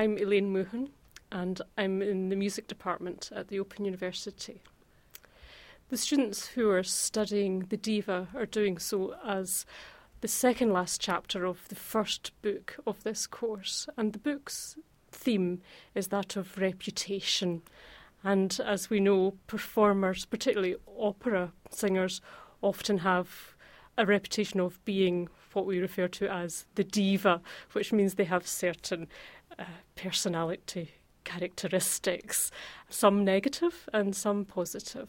I'm Elaine Moohan, and I'm in the music department at the Open University. The students who are studying the diva are doing so as the second last chapter of the first book of this course, and the book's theme is that of reputation. And as we know, performers, particularly opera singers, often have a reputation of being what we refer to as the diva, which means they have certain uh, personality characteristics, some negative and some positive.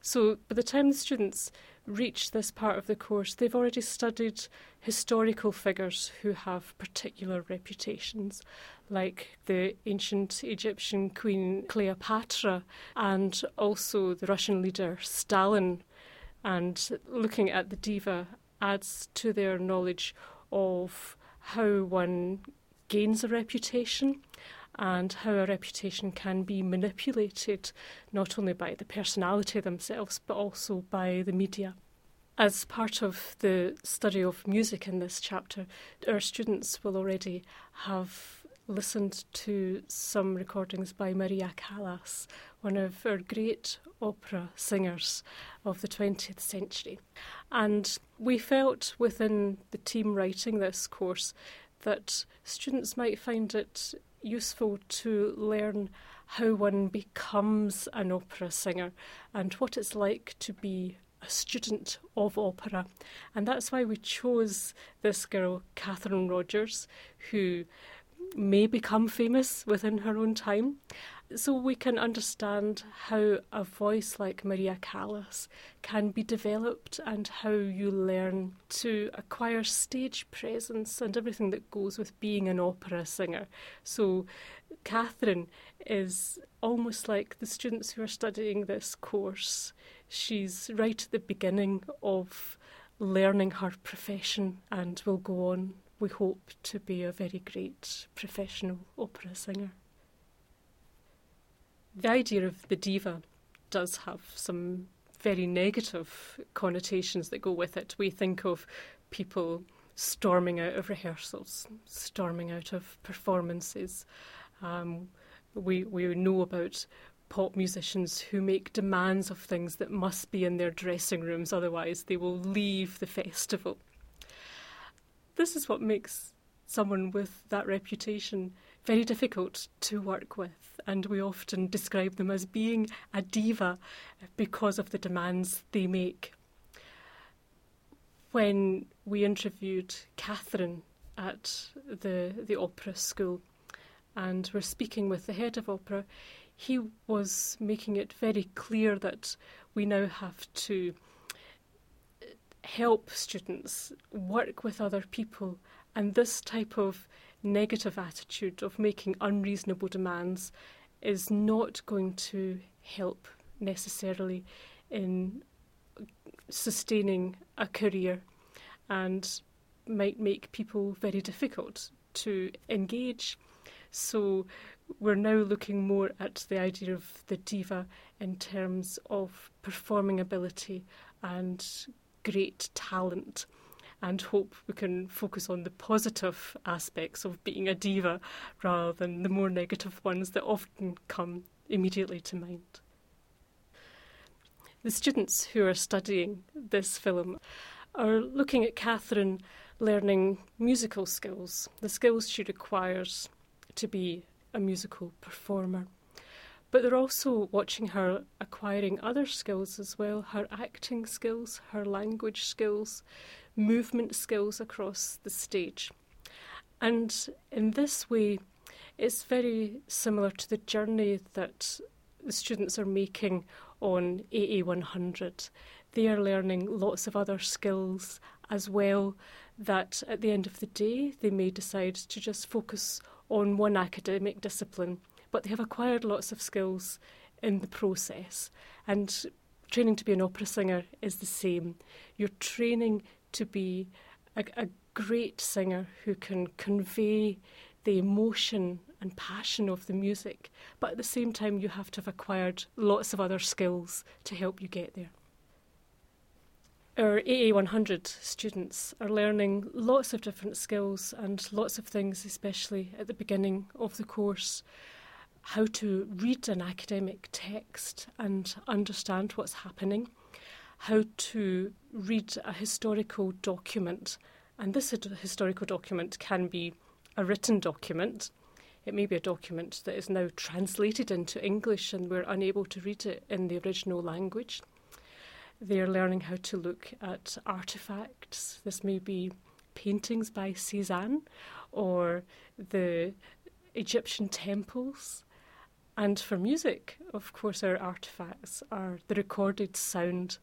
So by the time the students reach this part of the course, they've already studied historical figures who have particular reputations, like the ancient Egyptian queen Cleopatra and also the Russian leader Stalin. And looking at the diva adds to their knowledge of how one gains a reputation and how a reputation can be manipulated not only by the personality themselves but also by the media. As part of the study of music in this chapter, our students will already have listened to some recordings by Maria Callas, one of our great opera singers of the 20th century. And we felt within the team writing this course that students might find it useful to learn how one becomes an opera singer and what it's like to be a student of opera. And that's why we chose this girl, Catherine Rogers, who may become famous within her own time. So we can understand how a voice like Maria Callas can be developed and how you learn to acquire stage presence and everything that goes with being an opera singer. So Catherine is almost like the students who are studying this course. She's right at the beginning of learning her profession and will go on, we hope, to be a very great professional opera singer. The idea of the diva does have some very negative connotations that go with it. We think of people storming out of rehearsals, storming out of performances. Um, we we know about pop musicians who make demands of things that must be in their dressing rooms, otherwise they will leave the festival. This is what makes someone with that reputation very difficult to work with, and we often describe them as being a diva because of the demands they make. When we interviewed Catherine at the, the opera school and were speaking with the head of opera, he was making it very clear that we now have to help students work with other people, and this type of negative attitude of making unreasonable demands is not going to help necessarily in sustaining a career and might make people very difficult to engage. So we're now looking more at the idea of the diva in terms of performing ability and great talent and hope we can focus on the positive aspects of being a diva rather than the more negative ones that often come immediately to mind. The students who are studying this film are looking at Catherine learning musical skills, the skills she requires to be a musical performer. But they're also watching her acquiring other skills as well her acting skills, her language skills, movement skills across the stage. And in this way, it's very similar to the journey that the students are making on AA100. They are learning lots of other skills as well that at the end of the day they may decide to just focus on one academic discipline, but they have acquired lots of skills in the process. And training to be an opera singer is the same. You're training to be a, a great singer who can convey the emotion and passion of the music, but at the same time, you have to have acquired lots of other skills to help you get there. our AA100 students are learning lots of different skills and lots of things, especially at the beginning of the course. How to read an academic text and understand what's happening, how to read a historical document, and this historical document can be a written document. It may be a document that is now translated into English and we're unable to read it in the original language. They're learning how to look at artifacts. This may be paintings by Cézanne or the Egyptian temples. And for music, of course, our artifacts are the recorded sound,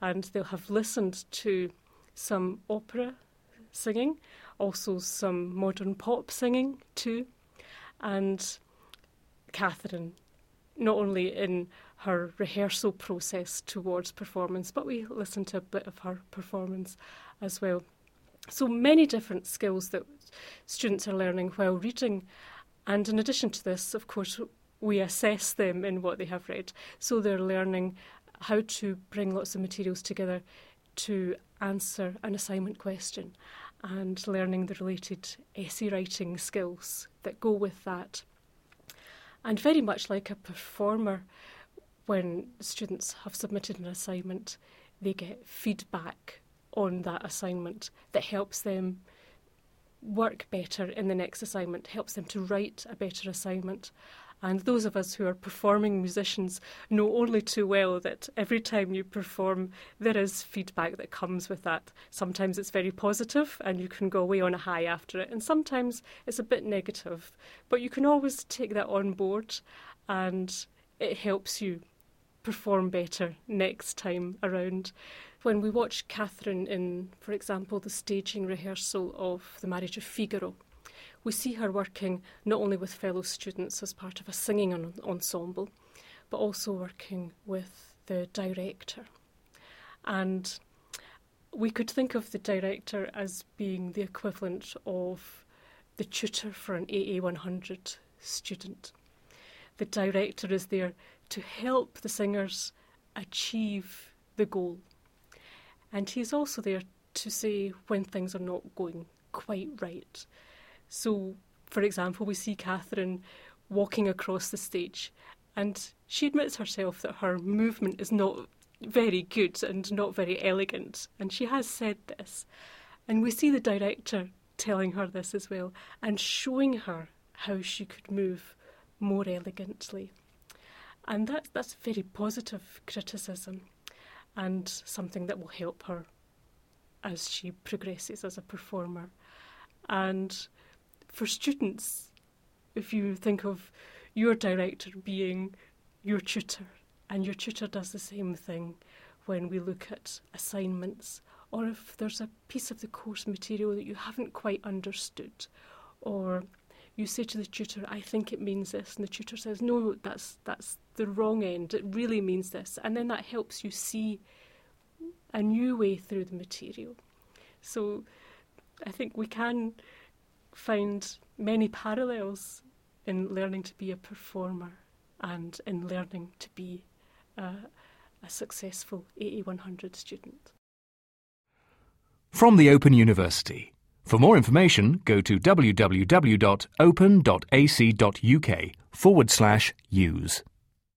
and they'll have listened to some opera singing, also some modern pop singing too. And Catherine, not only in her rehearsal process towards performance, but we listened to a bit of her performance as well. So many different skills that students are learning while reading. And in addition to this, of course, we assess them in what they have read. So they're learning how to bring lots of materials together to answer an assignment question and learning the related essay writing skills that go with that. And very much like a performer, when students have submitted an assignment, they get feedback on that assignment that helps them work better in the next assignment, helps them to write a better assignment. And those of us who are performing musicians know only too well that every time you perform, there is feedback that comes with that. Sometimes it's very positive and you can go away on a high after it, and sometimes it's a bit negative. But you can always take that on board and it helps you perform better next time around. When we watch Catherine in, for example, the staging rehearsal of The Marriage of Figaro, we see her working not only with fellow students as part of a singing ensemble, but also working with the director. And we could think of the director as being the equivalent of the tutor for an AA 100 student. The director is there to help the singers achieve the goal. And he's also there to say when things are not going quite right. So, for example, we see Catherine walking across the stage, and she admits herself that her movement is not very good and not very elegant, and she has said this. And we see the director telling her this as well and showing her how she could move more elegantly. And that, that's very positive criticism and something that will help her as she progresses as a performer. And for students, if you think of your director being your tutor, and your tutor does the same thing when we look at assignments, or if there's a piece of the course material that you haven't quite understood, or you say to the tutor, I think it means this, and the tutor says, No, that's that's the wrong end. It really means this. And then that helps you see a new way through the material. So I think we can find many parallels in learning to be a performer and in learning to be a, a successful AA 100 student. From the Open University. For more information, go to www.open.ac.uk forward slash use.